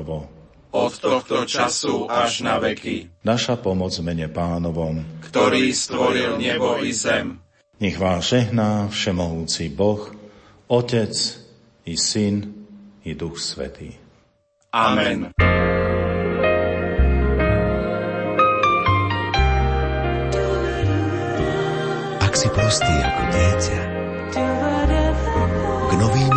pánovo. Od tohto času až na veky. Naša pomoc mene pánovom, ktorý stvoril nebo i zem. Nech vás žehná všemohúci Boh, Otec i Syn i Duch Svetý. Amen. Ak si prostý ako dieťa, k novým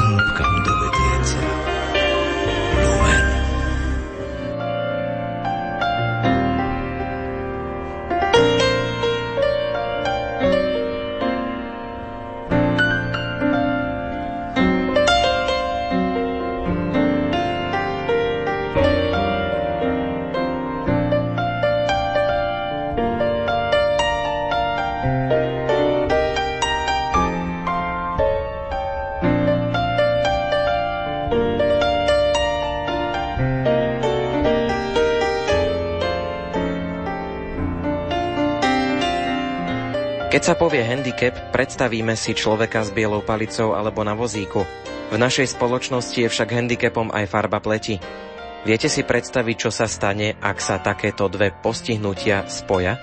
Keď sa povie handicap, predstavíme si človeka s bielou palicou alebo na vozíku. V našej spoločnosti je však handicapom aj farba pleti. Viete si predstaviť, čo sa stane, ak sa takéto dve postihnutia spoja?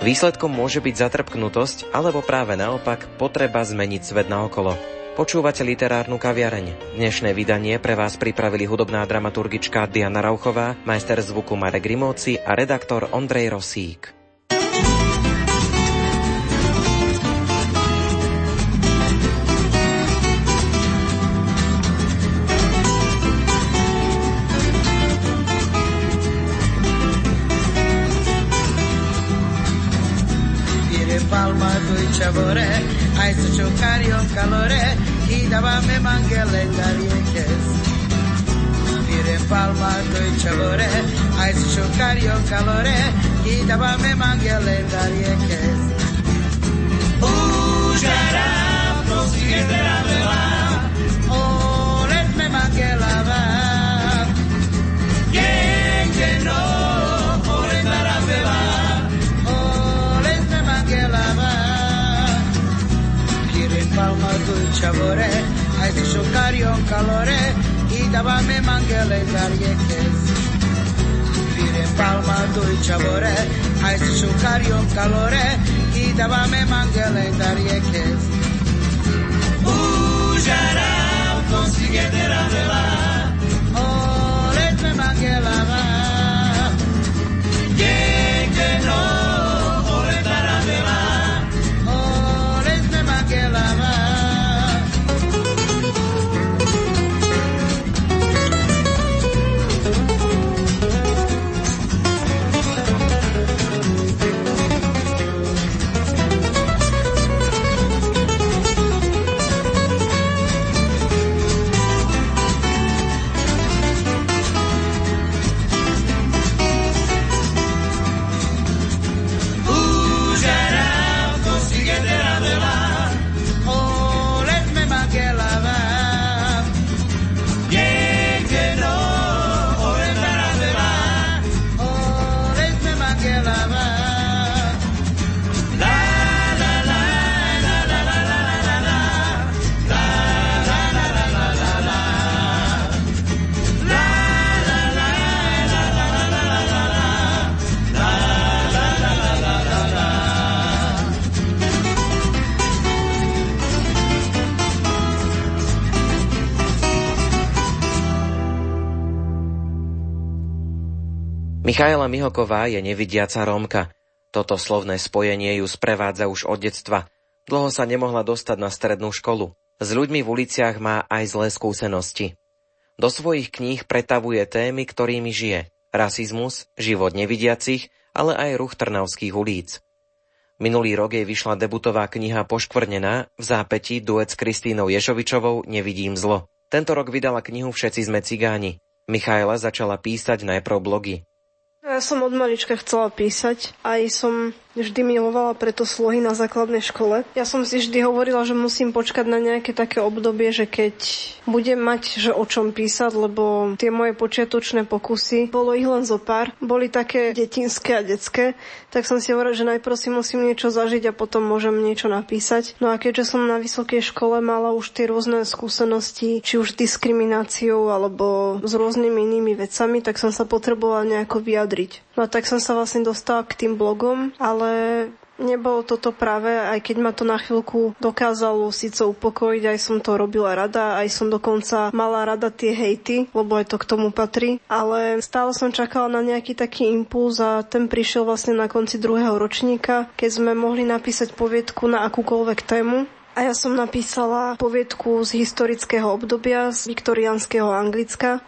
Výsledkom môže byť zatrpknutosť, alebo práve naopak potreba zmeniť svet naokolo. Počúvate literárnu kaviareň. Dnešné vydanie pre vás pripravili hudobná dramaturgička Diana Rauchová, majster zvuku Marek Rimóci a redaktor Ondrej Rosík. Ciavore, ai un calore, chi dava me manghelle darieches. Pire palma due ciavore, ai un calore, chi dava me manghelle darieches. Ujara, prosigue de la vela, tuj čavore, aj se šukario kalore i da vame mangele da rijeke. Užara, u konsi gedera vela, o, letme mangela vela. Michaela Mihoková je nevidiaca Rómka. Toto slovné spojenie ju sprevádza už od detstva. Dlho sa nemohla dostať na strednú školu. S ľuďmi v uliciach má aj zlé skúsenosti. Do svojich kníh pretavuje témy, ktorými žije. Rasizmus, život nevidiacich, ale aj ruch Trnavských ulíc. Minulý rok jej vyšla debutová kniha Poškvrnená v zápäti duet s Kristínou Ješovičovou Nevidím zlo. Tento rok vydala knihu Všetci sme cigáni. Michaela začala písať najprv blogy. Ja som od malička chcela písať. Aj som vždy milovala preto slohy na základnej škole. Ja som si vždy hovorila, že musím počkať na nejaké také obdobie, že keď budem mať, že o čom písať, lebo tie moje počiatočné pokusy, bolo ich len zo pár, boli také detinské a detské, tak som si hovorila, že najprv si musím niečo zažiť a potom môžem niečo napísať. No a keďže som na vysokej škole mala už tie rôzne skúsenosti, či už diskrimináciou alebo s rôznymi inými vecami, tak som sa potrebovala nejako vyjadriť. No tak som sa vlastne dostala k tým blogom, ale Nebolo toto práve, aj keď ma to na chvíľku dokázalo síce upokojiť, aj som to robila rada, aj som dokonca mala rada tie hejty, lebo aj to k tomu patrí, ale stále som čakala na nejaký taký impuls a ten prišiel vlastne na konci druhého ročníka, keď sme mohli napísať poviedku na akúkoľvek tému. A ja som napísala poviedku z historického obdobia, z viktoriánskeho Anglicka,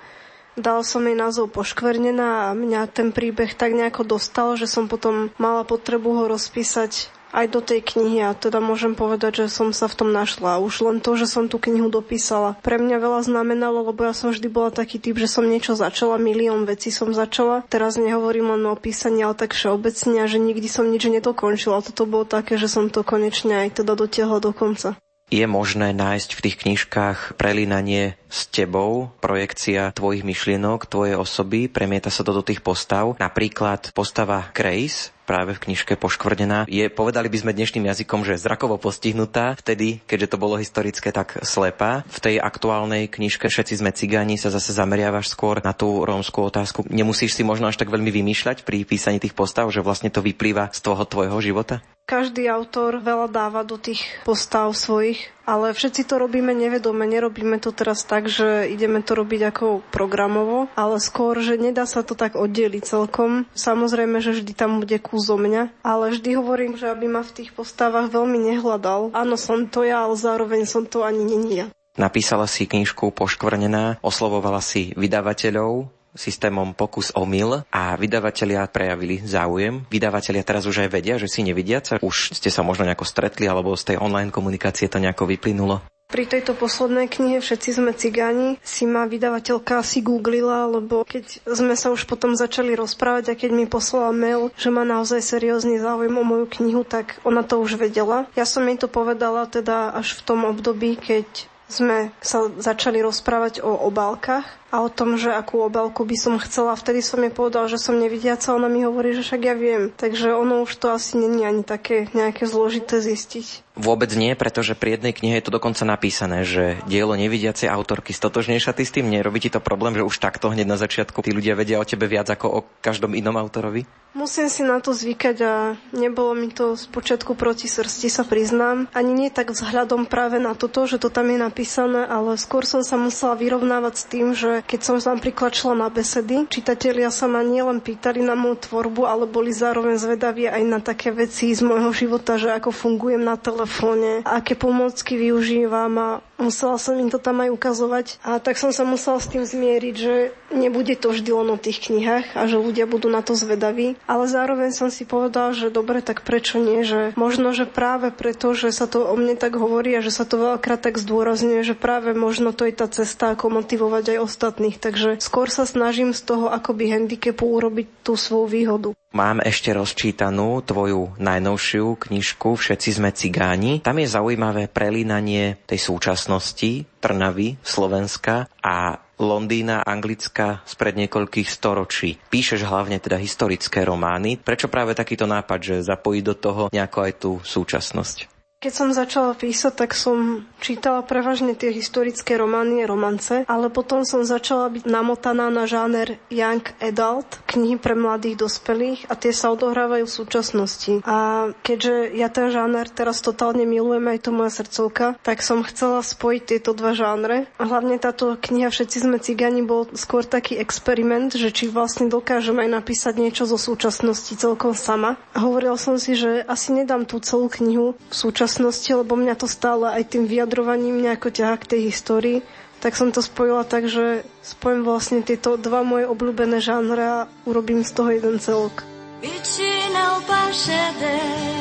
Dal som jej názov Poškvrnená a mňa ten príbeh tak nejako dostal, že som potom mala potrebu ho rozpísať aj do tej knihy a teda môžem povedať, že som sa v tom našla. Už len to, že som tú knihu dopísala. Pre mňa veľa znamenalo, lebo ja som vždy bola taký typ, že som niečo začala, milión vecí som začala. Teraz nehovorím len o písaní, ale tak všeobecne, že nikdy som nič nedokončila. Toto bolo také, že som to konečne aj teda dotiahla do konca. Je možné nájsť v tých knižkách prelínanie s tebou, projekcia tvojich myšlienok, tvojej osoby, premieta sa to do tých postav. Napríklad postava Grace, práve v knižke Poškvrnená, je, povedali by sme dnešným jazykom, že zrakovo postihnutá, vtedy, keďže to bolo historické, tak slepá. V tej aktuálnej knižke Všetci sme cigáni sa zase zameriavaš skôr na tú rómskú otázku. Nemusíš si možno až tak veľmi vymýšľať pri písaní tých postav, že vlastne to vyplýva z toho tvojho života? Každý autor veľa dáva do tých postav svojich, ale všetci to robíme nevedome. Nerobíme to teraz tak, že ideme to robiť ako programovo, ale skôr, že nedá sa to tak oddeliť celkom. Samozrejme, že vždy tam bude kus zo mňa, ale vždy hovorím, že aby ma v tých postavách veľmi nehľadal. Áno, som to ja, ale zároveň som to ani není ja. Napísala si knižku Poškvrnená, oslovovala si vydavateľov, systémom pokus o mil a vydavatelia prejavili záujem. Vydavatelia teraz už aj vedia, že si nevidiaca. Už ste sa možno nejako stretli alebo z tej online komunikácie to nejako vyplynulo. Pri tejto poslednej knihe Všetci sme cigáni si ma vydavateľka asi googlila, lebo keď sme sa už potom začali rozprávať a keď mi poslala mail, že má naozaj seriózny záujem o moju knihu, tak ona to už vedela. Ja som jej to povedala teda až v tom období, keď sme sa začali rozprávať o obálkach a o tom, že akú obálku by som chcela. Vtedy som jej povedal, že som nevidiaca, ona mi hovorí, že však ja viem. Takže ono už to asi není ani také nejaké zložité zistiť. Vôbec nie, pretože pri jednej knihe je to dokonca napísané, že dielo nevidiacej autorky stotožnejšia ty s tým nerobí ti to problém, že už takto hneď na začiatku tí ľudia vedia o tebe viac ako o každom inom autorovi? Musím si na to zvykať a nebolo mi to z počiatku proti srsti, sa priznám. Ani nie tak vzhľadom práve na toto, že to tam je napísané, ale skôr som sa musela vyrovnávať s tým, že keď som napríklad šla na besedy, čitatelia sa ma nielen pýtali na moju tvorbu, ale boli zároveň zvedaví aj na také veci z môjho života, že ako fungujem na telefóne, aké pomocky využívam a musela som im to tam aj ukazovať. A tak som sa musela s tým zmieriť, že nebude to vždy len o tých knihách a že ľudia budú na to zvedaví. Ale zároveň som si povedala, že dobre, tak prečo nie? Že možno, že práve preto, že sa to o mne tak hovorí a že sa to veľakrát tak zdôrazňuje, že práve možno to je tá cesta, ako motivovať aj ostatných. Takže skôr sa snažím z toho akoby handicapu urobiť tú svoju výhodu. Mám ešte rozčítanú tvoju najnovšiu knižku Všetci sme cigáni. Tam je zaujímavé prelínanie tej súčasnosti Trnavy, Slovenska a Londýna, Anglicka spred niekoľkých storočí. Píšeš hlavne teda historické romány. Prečo práve takýto nápad, že zapojiť do toho nejako aj tú súčasnosť? Keď som začala písať, tak som čítala prevažne tie historické romány a romance, ale potom som začala byť namotaná na žáner Young Adult, knihy pre mladých dospelých a tie sa odohrávajú v súčasnosti. A keďže ja ten žáner teraz totálne milujem, aj to moja srdcovka, tak som chcela spojiť tieto dva žánre. A hlavne táto kniha Všetci sme cigani bol skôr taký experiment, že či vlastne dokážem aj napísať niečo zo súčasnosti celkom sama. A hovorila som si, že asi nedám tú celú knihu v súčasnosti súčasnosti, lebo mňa to stále aj tým vyjadrovaním nejako ťahá k tej histórii, tak som to spojila tak, že spojím vlastne tieto dva moje obľúbené žánre a urobím z toho jeden celok. Vyčínal pašede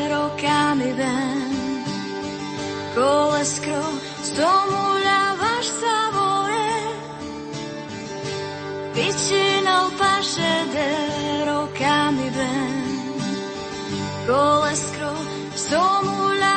rokami ven Koleskro z domu ľavaš sa vore Vyčínal pašede rokami ven Koleskro, somuľavaš savore.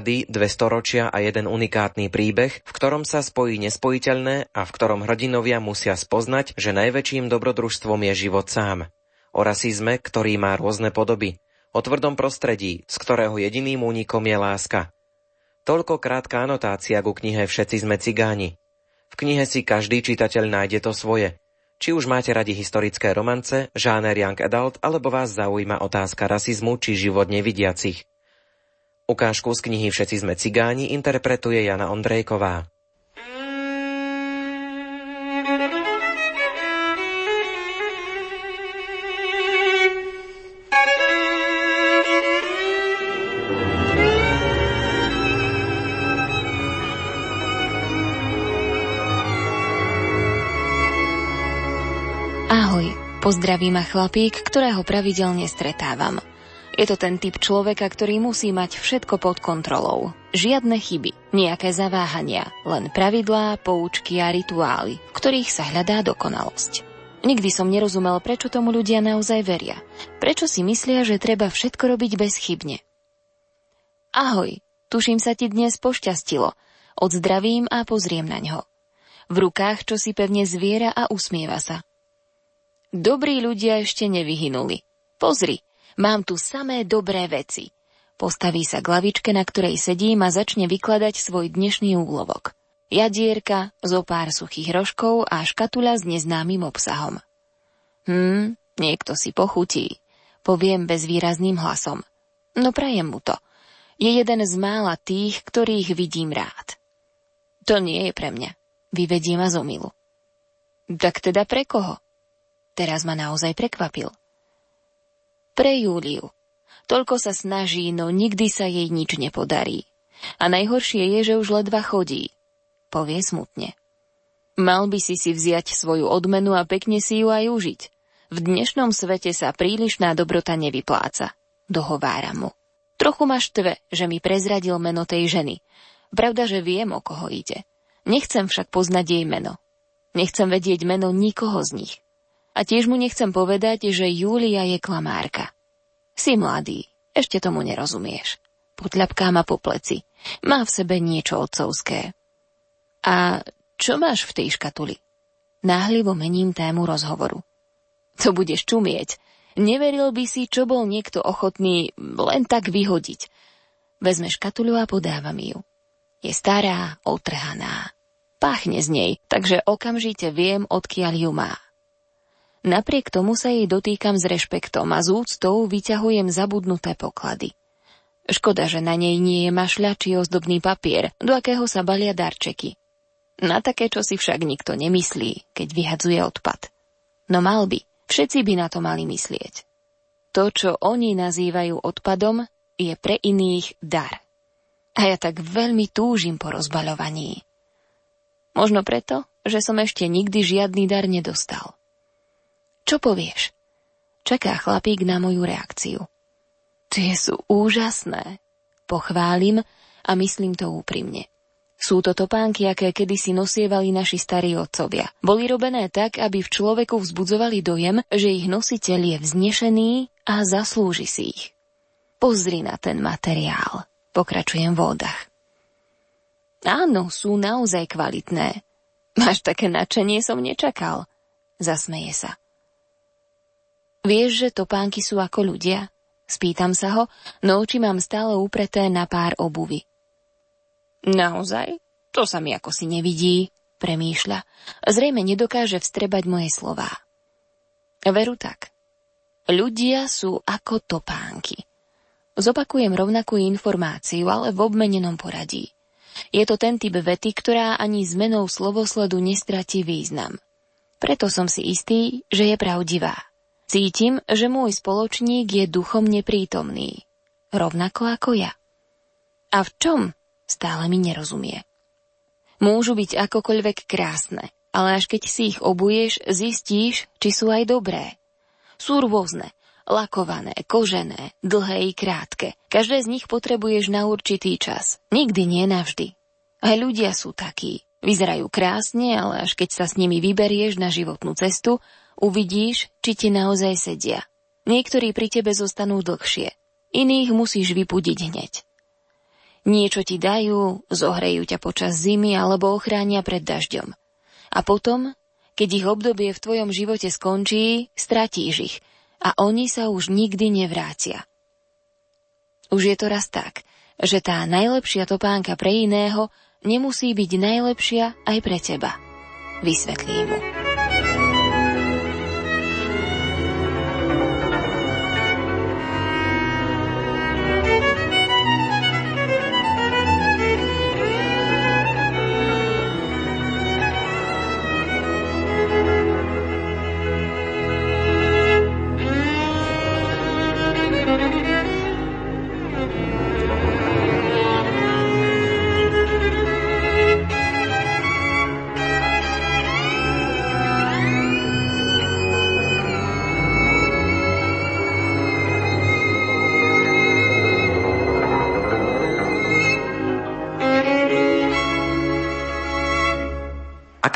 Pohľady, dve storočia a jeden unikátny príbeh, v ktorom sa spojí nespojiteľné a v ktorom hrdinovia musia spoznať, že najväčším dobrodružstvom je život sám. O rasizme, ktorý má rôzne podoby. O tvrdom prostredí, z ktorého jediným únikom je láska. Toľko krátka anotácia ku knihe Všetci sme cigáni. V knihe si každý čitateľ nájde to svoje. Či už máte radi historické romance, žáner Young Adult, alebo vás zaujíma otázka rasizmu či život nevidiacich. Ukážku z knihy Všetci sme cigáni interpretuje Jana Ondrejková. Ahoj, pozdraví ma chlapík, ktorého pravidelne stretávam. Je to ten typ človeka, ktorý musí mať všetko pod kontrolou. Žiadne chyby, nejaké zaváhania, len pravidlá, poučky a rituály, v ktorých sa hľadá dokonalosť. Nikdy som nerozumel, prečo tomu ľudia naozaj veria. Prečo si myslia, že treba všetko robiť bezchybne. Ahoj, tuším sa ti dnes pošťastilo. Odzdravím a pozriem na ňo. V rukách čo si pevne zviera a usmieva sa. Dobrí ľudia ešte nevyhynuli. Pozri, mám tu samé dobré veci. Postaví sa k lavičke, na ktorej sedím a začne vykladať svoj dnešný úlovok. Jadierka, zo pár suchých rožkov a škatuľa s neznámym obsahom. Hm, niekto si pochutí, poviem bezvýrazným hlasom. No prajem mu to. Je jeden z mála tých, ktorých vidím rád. To nie je pre mňa. Vyvedie ma z omilu. Tak teda pre koho? Teraz ma naozaj prekvapil. Pre Júliu. Toľko sa snaží, no nikdy sa jej nič nepodarí. A najhoršie je, že už ledva chodí. Povie smutne. Mal by si si vziať svoju odmenu a pekne si ju aj užiť. V dnešnom svete sa prílišná dobrota nevypláca. Dohovára mu. Trochu ma štve, že mi prezradil meno tej ženy. Pravda, že viem, o koho ide. Nechcem však poznať jej meno. Nechcem vedieť meno nikoho z nich. A tiež mu nechcem povedať, že Júlia je klamárka. Si mladý, ešte tomu nerozumieš. Potľapká ma po pleci. Má v sebe niečo otcovské. A čo máš v tej škatuli? Náhlivo mením tému rozhovoru. To budeš čumieť. Neveril by si, čo bol niekto ochotný len tak vyhodiť. Vezme škatuľu a podáva mi ju. Je stará, otrhaná. Páchne z nej, takže okamžite viem, odkiaľ ju má. Napriek tomu sa jej dotýkam s rešpektom a z úctou vyťahujem zabudnuté poklady. Škoda, že na nej nie je mašľa či ozdobný papier, do akého sa balia darčeky. Na také, čo si však nikto nemyslí, keď vyhadzuje odpad. No mal by, všetci by na to mali myslieť. To, čo oni nazývajú odpadom, je pre iných dar. A ja tak veľmi túžim po rozbaľovaní. Možno preto, že som ešte nikdy žiadny dar nedostal. Čo povieš? Čaká chlapík na moju reakciu. Tie sú úžasné. Pochválim a myslím to úprimne. Sú to topánky, aké kedysi nosievali naši starí otcovia. Boli robené tak, aby v človeku vzbudzovali dojem, že ich nositeľ je vznešený a zaslúži si ich. Pozri na ten materiál. Pokračujem v vodách. Áno, sú naozaj kvalitné. Máš také nadšenie som nečakal. Zasmeje sa. Vieš, že topánky sú ako ľudia? Spýtam sa ho, no oči mám stále upreté na pár obuvy. Naozaj? To sa mi ako si nevidí, premýšľa. Zrejme nedokáže vstrebať moje slová. Veru tak. Ľudia sú ako topánky. Zopakujem rovnakú informáciu, ale v obmenenom poradí. Je to ten typ vety, ktorá ani zmenou slovosledu nestratí význam. Preto som si istý, že je pravdivá. Cítim, že môj spoločník je duchom neprítomný. Rovnako ako ja. A v čom? Stále mi nerozumie. Môžu byť akokoľvek krásne, ale až keď si ich obuješ, zistíš, či sú aj dobré. Sú rôzne, lakované, kožené, dlhé i krátke. Každé z nich potrebuješ na určitý čas. Nikdy nie navždy. Aj ľudia sú takí. Vyzerajú krásne, ale až keď sa s nimi vyberieš na životnú cestu, Uvidíš, či ti naozaj sedia. Niektorí pri tebe zostanú dlhšie, iných musíš vypudiť hneď. Niečo ti dajú, zohrejú ťa počas zimy alebo ochránia pred dažďom. A potom, keď ich obdobie v tvojom živote skončí, stratíš ich a oni sa už nikdy nevrátia. Už je to raz tak, že tá najlepšia topánka pre iného nemusí byť najlepšia aj pre teba. Vysvetlím mu.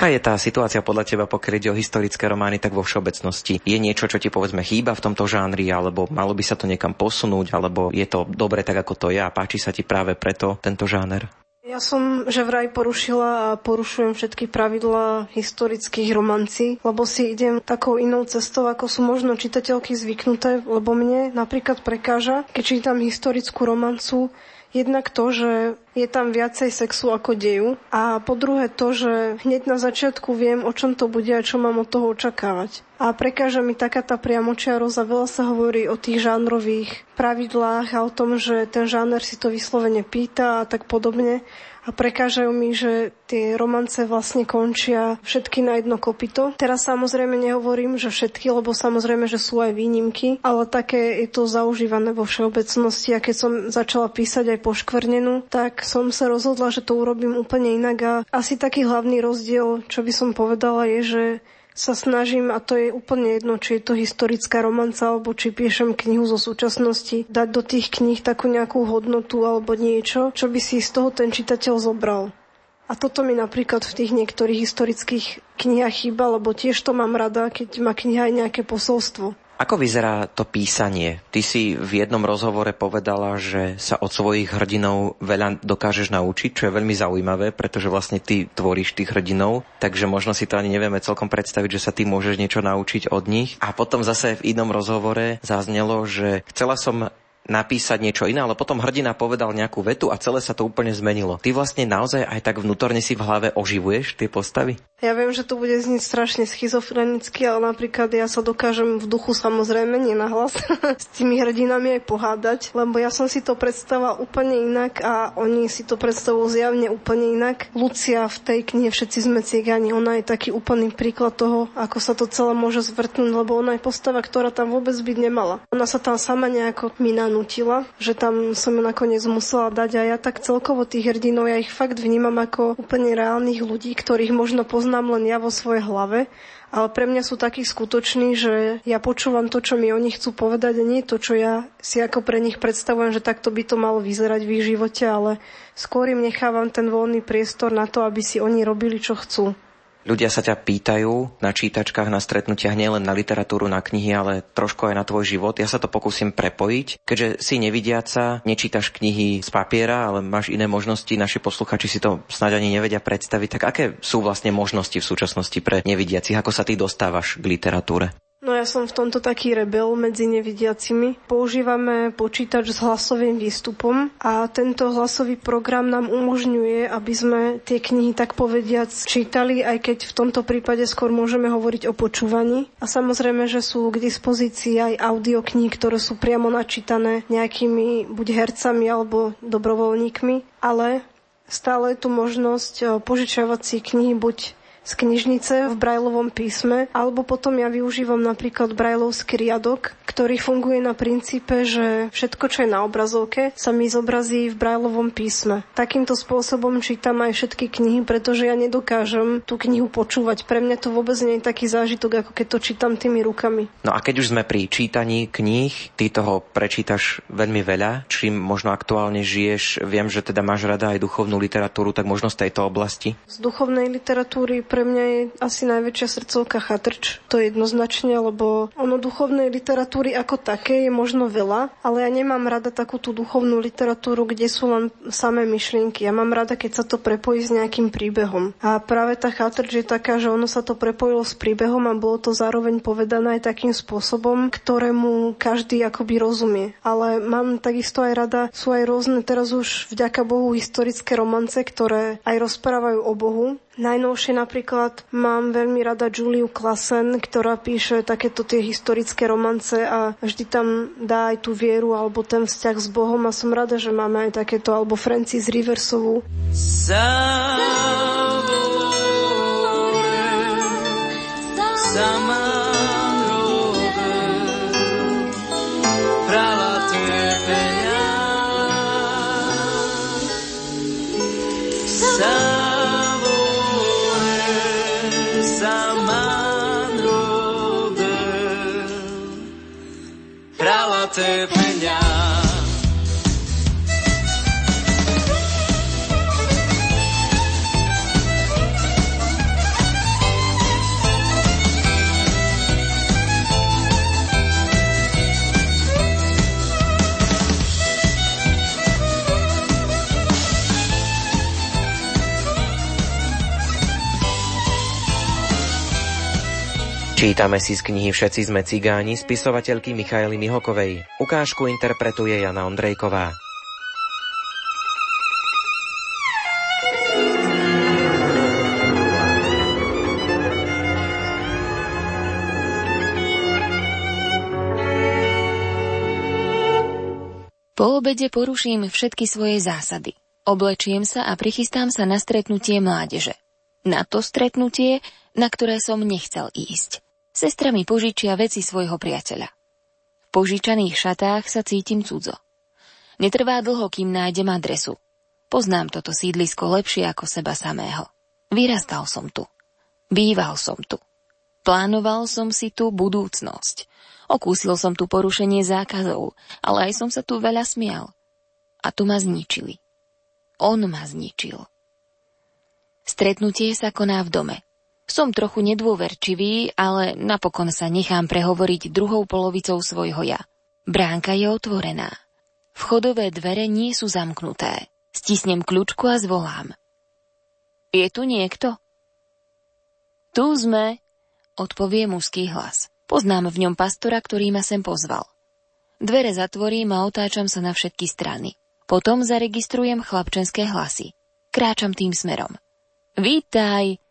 Aká je tá situácia podľa teba, pokiaľ ide o historické romány, tak vo všeobecnosti? Je niečo, čo ti povedzme chýba v tomto žánri, alebo malo by sa to niekam posunúť, alebo je to dobre tak, ako to je a páči sa ti práve preto tento žáner? Ja som že vraj porušila a porušujem všetky pravidlá historických romancí, lebo si idem takou inou cestou, ako sú možno čitateľky zvyknuté, lebo mne napríklad prekáža, keď čítam historickú romancu, Jednak to, že je tam viacej sexu ako deju a po druhé to, že hneď na začiatku viem, o čom to bude a čo mám od toho očakávať. A prekáža mi taká tá priamočiarosť veľa sa hovorí o tých žánrových pravidlách a o tom, že ten žáner si to vyslovene pýta a tak podobne a prekážajú mi, že tie romance vlastne končia všetky na jedno kopito. Teraz samozrejme nehovorím, že všetky, lebo samozrejme, že sú aj výnimky, ale také je to zaužívané vo všeobecnosti a keď som začala písať aj poškvrnenú, tak som sa rozhodla, že to urobím úplne inak a asi taký hlavný rozdiel, čo by som povedala, je, že sa snažím, a to je úplne jedno, či je to historická romanca, alebo či píšem knihu zo súčasnosti, dať do tých kníh takú nejakú hodnotu alebo niečo, čo by si z toho ten čitateľ zobral. A toto mi napríklad v tých niektorých historických knihách chýba, lebo tiež to mám rada, keď má kniha aj nejaké posolstvo. Ako vyzerá to písanie? Ty si v jednom rozhovore povedala, že sa od svojich hrdinov veľa dokážeš naučiť, čo je veľmi zaujímavé, pretože vlastne ty tvoríš tých hrdinov, takže možno si to ani nevieme celkom predstaviť, že sa ty môžeš niečo naučiť od nich. A potom zase v inom rozhovore zaznelo, že chcela som napísať niečo iné, ale potom hrdina povedal nejakú vetu a celé sa to úplne zmenilo. Ty vlastne naozaj aj tak vnútorne si v hlave oživuješ tie postavy? Ja viem, že to bude znieť strašne schizofrenicky, ale napríklad ja sa dokážem v duchu samozrejme, nie s tými hrdinami aj pohádať, lebo ja som si to predstavila úplne inak a oni si to predstavujú zjavne úplne inak. Lucia v tej knihe Všetci sme cigani, ona je taký úplný príklad toho, ako sa to celé môže zvrtnúť, lebo ona je postava, ktorá tam vôbec byť nemala. Ona sa tam sama nejako mina nutila, že tam som ju nakoniec musela dať a ja tak celkovo tých hrdinov, ja ich fakt vnímam ako úplne reálnych ľudí, ktorých možno poznám len ja vo svojej hlave, ale pre mňa sú takí skutoční, že ja počúvam to, čo mi oni chcú povedať a nie to, čo ja si ako pre nich predstavujem, že takto by to malo vyzerať v ich živote, ale skôr im nechávam ten voľný priestor na to, aby si oni robili, čo chcú. Ľudia sa ťa pýtajú na čítačkách, na stretnutiach nielen na literatúru, na knihy, ale trošku aj na tvoj život. Ja sa to pokúsim prepojiť. Keďže si nevidiaca, nečítaš knihy z papiera, ale máš iné možnosti, naši posluchači si to snáď ani nevedia predstaviť, tak aké sú vlastne možnosti v súčasnosti pre nevidiacich? Ako sa ty dostávaš k literatúre? No ja som v tomto taký rebel medzi nevidiacimi. Používame počítač s hlasovým výstupom a tento hlasový program nám umožňuje, aby sme tie knihy tak povediac čítali, aj keď v tomto prípade skôr môžeme hovoriť o počúvaní. A samozrejme, že sú k dispozícii aj audioknihy, ktoré sú priamo načítané nejakými buď hercami alebo dobrovoľníkmi, ale stále je tu možnosť eh, požičiavať si knihy buď z knižnice v brajlovom písme, alebo potom ja využívam napríklad brajlovský riadok, ktorý funguje na princípe, že všetko, čo je na obrazovke, sa mi zobrazí v brajlovom písme. Takýmto spôsobom čítam aj všetky knihy, pretože ja nedokážem tú knihu počúvať. Pre mňa to vôbec nie je taký zážitok, ako keď to čítam tými rukami. No a keď už sme pri čítaní kníh, ty toho prečítaš veľmi veľa, čím možno aktuálne žiješ, viem, že teda máš rada aj duchovnú literatúru, tak možno z tejto oblasti? Z duchovnej literatúry pre mňa je asi najväčšia srdcovka chatrč. To je jednoznačne, lebo ono duchovnej literatúry ako také je možno veľa, ale ja nemám rada takú tú duchovnú literatúru, kde sú len samé myšlienky. Ja mám rada, keď sa to prepojí s nejakým príbehom. A práve tá chatrč je taká, že ono sa to prepojilo s príbehom a bolo to zároveň povedané aj takým spôsobom, ktorému každý akoby rozumie. Ale mám takisto aj rada, sú aj rôzne teraz už vďaka Bohu historické romance, ktoré aj rozprávajú o Bohu Najnovšie napríklad mám veľmi rada Juliu Klassen, ktorá píše takéto tie historické romance a vždy tam dá aj tú vieru alebo ten vzťah s Bohom a som rada, že máme aj takéto, alebo Francis Riversovú. Sama Te Čítame si z knihy Všetci sme cigáni spisovateľky Michaely Mihokovej. Ukážku interpretuje Jana Ondrejková. Po obede poruším všetky svoje zásady. Oblečiem sa a prichystám sa na stretnutie mládeže. Na to stretnutie, na ktoré som nechcel ísť. Sestra mi požičia veci svojho priateľa. V požičaných šatách sa cítim cudzo. Netrvá dlho, kým nájdem adresu. Poznám toto sídlisko lepšie ako seba samého. Vyrastal som tu. Býval som tu. Plánoval som si tu budúcnosť. Okúsil som tu porušenie zákazov, ale aj som sa tu veľa smial. A tu ma zničili. On ma zničil. Stretnutie sa koná v dome. Som trochu nedôverčivý, ale napokon sa nechám prehovoriť druhou polovicou svojho ja. Bránka je otvorená. Vchodové dvere nie sú zamknuté. Stisnem kľúčku a zvolám. Je tu niekto? Tu sme, odpovie mužský hlas. Poznám v ňom pastora, ktorý ma sem pozval. Dvere zatvorím a otáčam sa na všetky strany. Potom zaregistrujem chlapčenské hlasy. Kráčam tým smerom. Vítaj,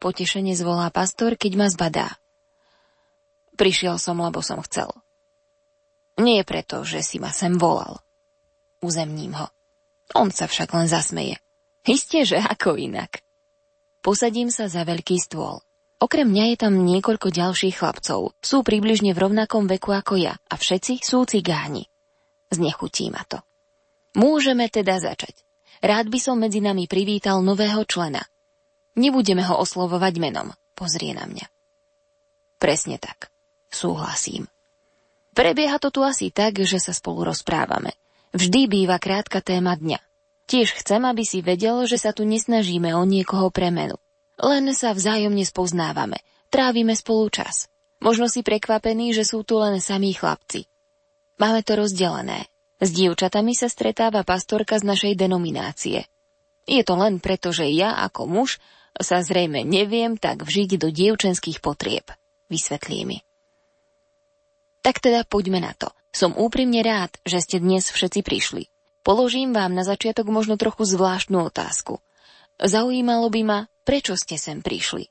Potešenie zvolá pastor, keď ma zbadá. Prišiel som, lebo som chcel. Nie preto, že si ma sem volal. Uzemním ho. On sa však len zasmeje. Isté, že ako inak. Posadím sa za veľký stôl. Okrem mňa je tam niekoľko ďalších chlapcov. Sú približne v rovnakom veku ako ja a všetci sú cigáni. Znechutí ma to. Môžeme teda začať. Rád by som medzi nami privítal nového člena. Nebudeme ho oslovovať menom. Pozrie na mňa. Presne tak. Súhlasím. Prebieha to tu asi tak, že sa spolu rozprávame. Vždy býva krátka téma dňa. Tiež chcem, aby si vedel, že sa tu nesnažíme o niekoho premenu. len sa vzájomne spoznávame, trávime spolu čas. Možno si prekvapený, že sú tu len samí chlapci. Máme to rozdelené. S dievčatami sa stretáva pastorka z našej denominácie. Je to len preto, že ja ako muž sa zrejme neviem tak vžiť do dievčenských potrieb. Vysvetlí mi. Tak teda poďme na to. Som úprimne rád, že ste dnes všetci prišli. Položím vám na začiatok možno trochu zvláštnu otázku. Zaujímalo by ma, prečo ste sem prišli.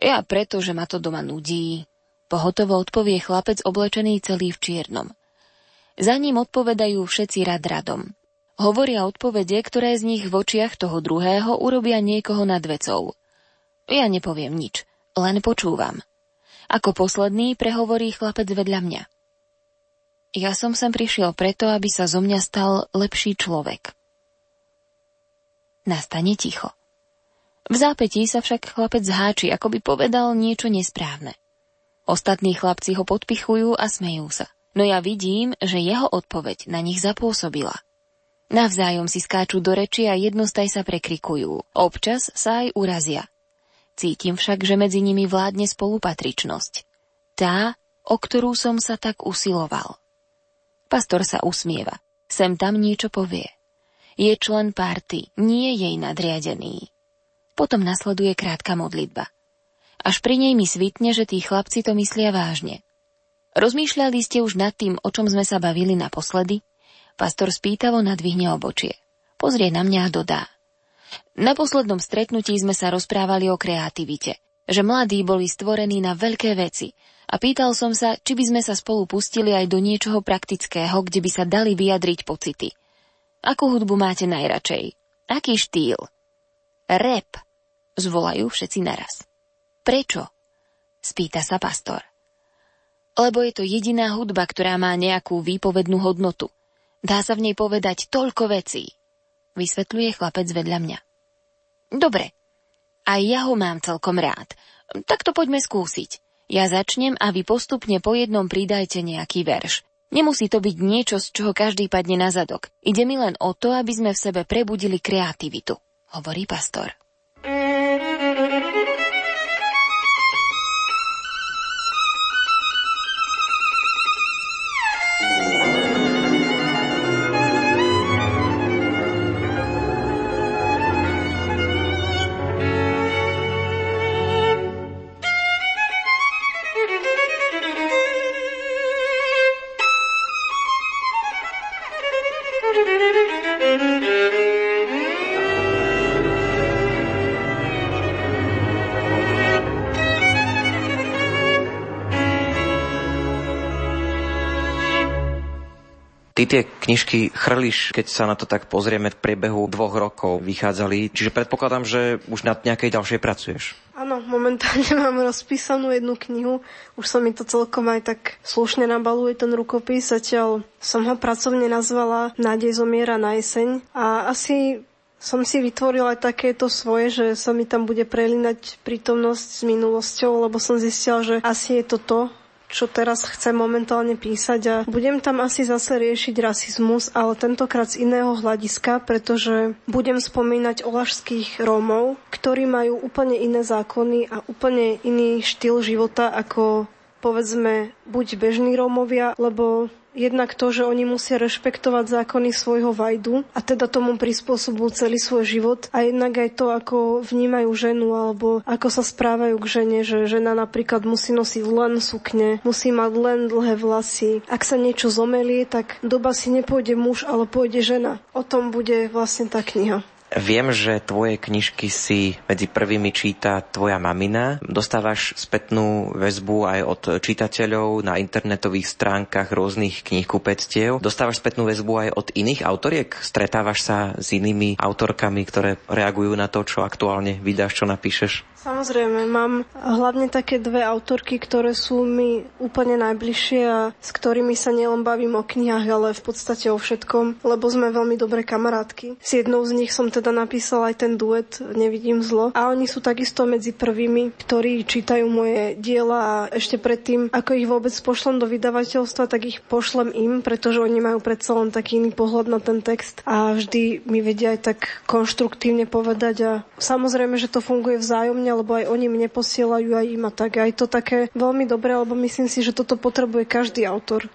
Ja preto, že ma to doma nudí. Pohotovo odpovie chlapec oblečený celý v čiernom. Za ním odpovedajú všetci rad radom. Hovoria odpovede, ktoré z nich v očiach toho druhého urobia niekoho nad vecou. Ja nepoviem nič, len počúvam. Ako posledný prehovorí chlapec vedľa mňa. Ja som sem prišiel preto, aby sa zo mňa stal lepší človek. Nastane ticho. V zápetí sa však chlapec zháči, ako by povedal niečo nesprávne. Ostatní chlapci ho podpichujú a smejú sa. No ja vidím, že jeho odpoveď na nich zapôsobila. Navzájom si skáču do reči a jednostaj sa prekrikujú. Občas sa aj urazia. Cítim však, že medzi nimi vládne spolupatričnosť. Tá, o ktorú som sa tak usiloval. Pastor sa usmieva. Sem tam niečo povie. Je člen párty, nie jej nadriadený. Potom nasleduje krátka modlitba. Až pri nej mi svitne, že tí chlapci to myslia vážne. Rozmýšľali ste už nad tým, o čom sme sa bavili naposledy? Pastor spýtavo nadvihne obočie. Pozrie na mňa a dodá. Na poslednom stretnutí sme sa rozprávali o kreativite, že mladí boli stvorení na veľké veci a pýtal som sa, či by sme sa spolu pustili aj do niečoho praktického, kde by sa dali vyjadriť pocity. Akú hudbu máte najradšej? Aký štýl? Rap, zvolajú všetci naraz. Prečo? Spýta sa pastor. Lebo je to jediná hudba, ktorá má nejakú výpovednú hodnotu. Dá sa v nej povedať toľko vecí, vysvetľuje chlapec vedľa mňa. Dobre, aj ja ho mám celkom rád. Tak to poďme skúsiť. Ja začnem a vy postupne po jednom pridajte nejaký verš. Nemusí to byť niečo, z čoho každý padne na zadok. Ide mi len o to, aby sme v sebe prebudili kreativitu, hovorí pastor. Ty tie knižky chrliš, keď sa na to tak pozrieme v priebehu dvoch rokov vychádzali, čiže predpokladám, že už na nejakej ďalšej pracuješ. Áno, momentálne mám rozpísanú jednu knihu. Už sa mi to celkom aj tak slušne nabaluje ten rukopis. Zatiaľ som ho pracovne nazvala Nádej zomiera na jeseň. A asi som si vytvorila takéto svoje, že sa mi tam bude prelinať prítomnosť s minulosťou, lebo som zistila, že asi je to to, čo teraz chcem momentálne písať a budem tam asi zase riešiť rasizmus, ale tentokrát z iného hľadiska, pretože budem spomínať olašských Rómov, ktorí majú úplne iné zákony a úplne iný štýl života ako povedzme buď bežní Rómovia, lebo Jednak to, že oni musia rešpektovať zákony svojho vajdu a teda tomu prispôsobujú celý svoj život a jednak aj to, ako vnímajú ženu alebo ako sa správajú k žene, že žena napríklad musí nosiť len sukne, musí mať len dlhé vlasy. Ak sa niečo zomelie, tak doba si nepôjde muž, ale pôjde žena. O tom bude vlastne tá kniha. Viem, že tvoje knižky si medzi prvými číta tvoja mamina. Dostávaš spätnú väzbu aj od čitateľov na internetových stránkach rôznych knihkupectiev. Dostávaš spätnú väzbu aj od iných autoriek? Stretávaš sa s inými autorkami, ktoré reagujú na to, čo aktuálne vydáš, čo napíšeš? Samozrejme, mám hlavne také dve autorky, ktoré sú mi úplne najbližšie a s ktorými sa nielen bavím o knihách, ale v podstate o všetkom, lebo sme veľmi dobré kamarátky. S jednou z nich som teda napísala aj ten duet Nevidím zlo a oni sú takisto medzi prvými, ktorí čítajú moje diela a ešte predtým, ako ich vôbec pošlem do vydavateľstva, tak ich pošlem im, pretože oni majú predsa len taký iný pohľad na ten text a vždy mi vedia aj tak konštruktívne povedať a samozrejme, že to funguje vzájomne, lebo aj oni mne posielajú aj im a tak. Aj to také veľmi dobré, lebo myslím si, že toto potrebuje každý autor.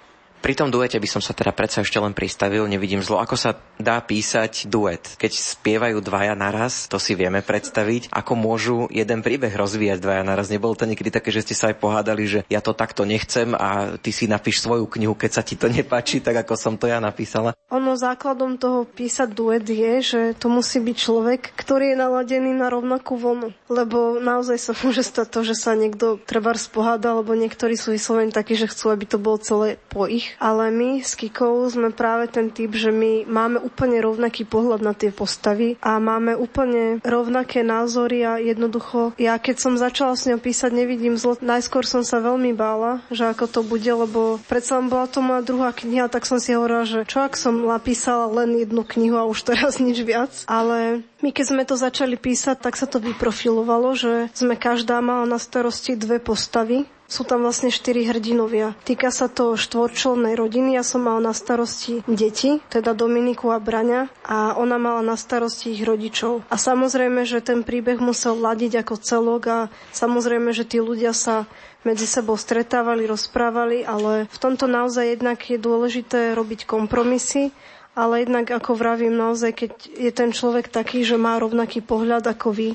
Pri tom duete by som sa teda predsa ešte len pristavil, nevidím zlo. Ako sa dá písať duet? Keď spievajú dvaja naraz, to si vieme predstaviť. Ako môžu jeden príbeh rozvíjať dvaja naraz? Nebolo to niekedy také, že ste sa aj pohádali, že ja to takto nechcem a ty si napíš svoju knihu, keď sa ti to nepáči, tak ako som to ja napísala? Ono základom toho písať duet je, že to musí byť človek, ktorý je naladený na rovnakú vlnu. Lebo naozaj sa môže stať to, že sa niekto treba spoháda, alebo niektorí sú vyslovene takí, že chcú, aby to bolo celé po ich ale my s Kikou sme práve ten typ, že my máme úplne rovnaký pohľad na tie postavy a máme úplne rovnaké názory a jednoducho ja keď som začala s ňou písať Nevidím zlo, najskôr som sa veľmi bála, že ako to bude, lebo predsa len bola to moja druhá kniha, tak som si hovorila, že čo ak som napísala len jednu knihu a už teraz nič viac, ale my keď sme to začali písať, tak sa to vyprofilovalo, že sme každá mala na starosti dve postavy sú tam vlastne štyri hrdinovia. Týka sa to štvorčlennej rodiny. Ja som mala na starosti deti, teda Dominiku a Braňa a ona mala na starosti ich rodičov. A samozrejme, že ten príbeh musel ladiť ako celok a samozrejme, že tí ľudia sa medzi sebou stretávali, rozprávali, ale v tomto naozaj jednak je dôležité robiť kompromisy, ale jednak ako vravím naozaj, keď je ten človek taký, že má rovnaký pohľad ako vy,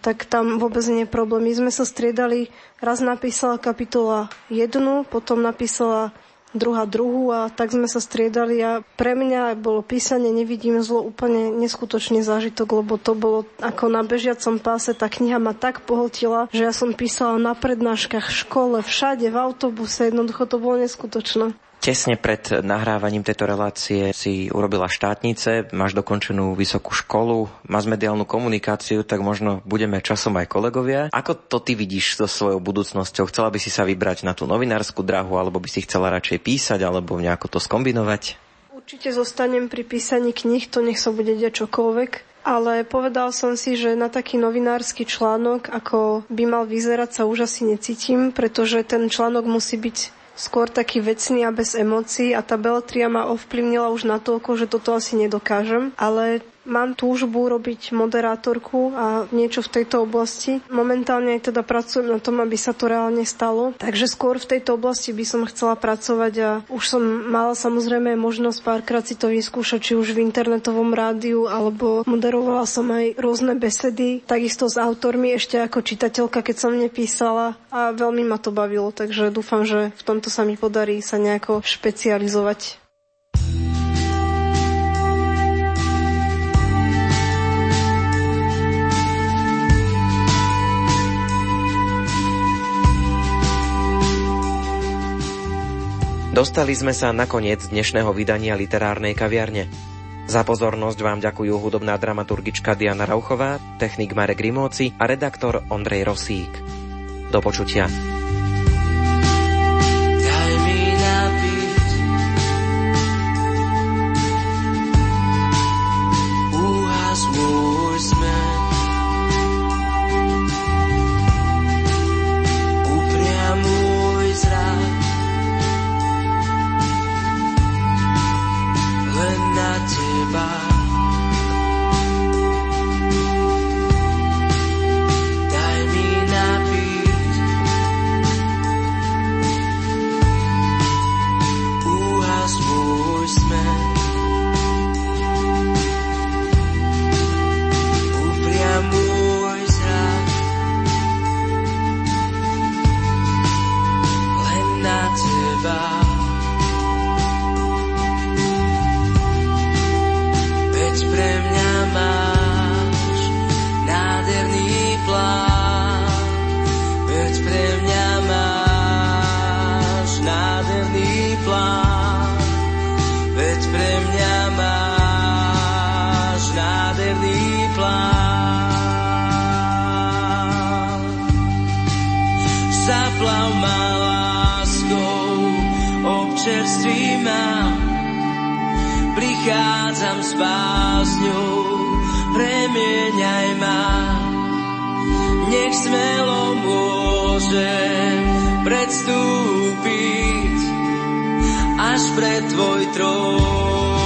tak tam vôbec nie je problém. My sme sa striedali, raz napísala kapitola jednu, potom napísala druhá druhú a tak sme sa striedali a pre mňa bolo písanie Nevidím zlo úplne neskutočný zážitok, lebo to bolo ako na bežiacom páse. Tá kniha ma tak pohltila, že ja som písala na prednáškach v škole, všade, v autobuse, jednoducho to bolo neskutočné. Tesne pred nahrávaním tejto relácie si urobila štátnice, máš dokončenú vysokú školu, máš mediálnu komunikáciu, tak možno budeme časom aj kolegovia. Ako to ty vidíš so svojou budúcnosťou? Chcela by si sa vybrať na tú novinárskú drahu, alebo by si chcela radšej písať, alebo nejako to skombinovať? Určite zostanem pri písaní knih, to nech sa bude diať čokoľvek. Ale povedal som si, že na taký novinársky článok, ako by mal vyzerať, sa už asi necítim, pretože ten článok musí byť skôr taký vecný a bez emócií a tá Beletria ma ovplyvnila už natoľko, že toto asi nedokážem, ale Mám túžbu robiť moderátorku a niečo v tejto oblasti. Momentálne aj teda pracujem na tom, aby sa to reálne stalo. Takže skôr v tejto oblasti by som chcela pracovať a už som mala samozrejme možnosť párkrát si to vyskúšať, či už v internetovom rádiu, alebo moderovala som aj rôzne besedy, takisto s autormi ešte ako čitateľka, keď som nepísala a veľmi ma to bavilo, takže dúfam, že v tomto sa mi podarí sa nejako špecializovať. Dostali sme sa na koniec dnešného vydania literárnej kaviarne. Za pozornosť vám ďakujú hudobná dramaturgička Diana Rauchová, technik Marek Rimóci a redaktor Ondrej Rosík. Do počutia. Ma. Prichádzam s básňou, premieňaj ma. Nech smelo môžem predstúpiť až pred tvoj trón.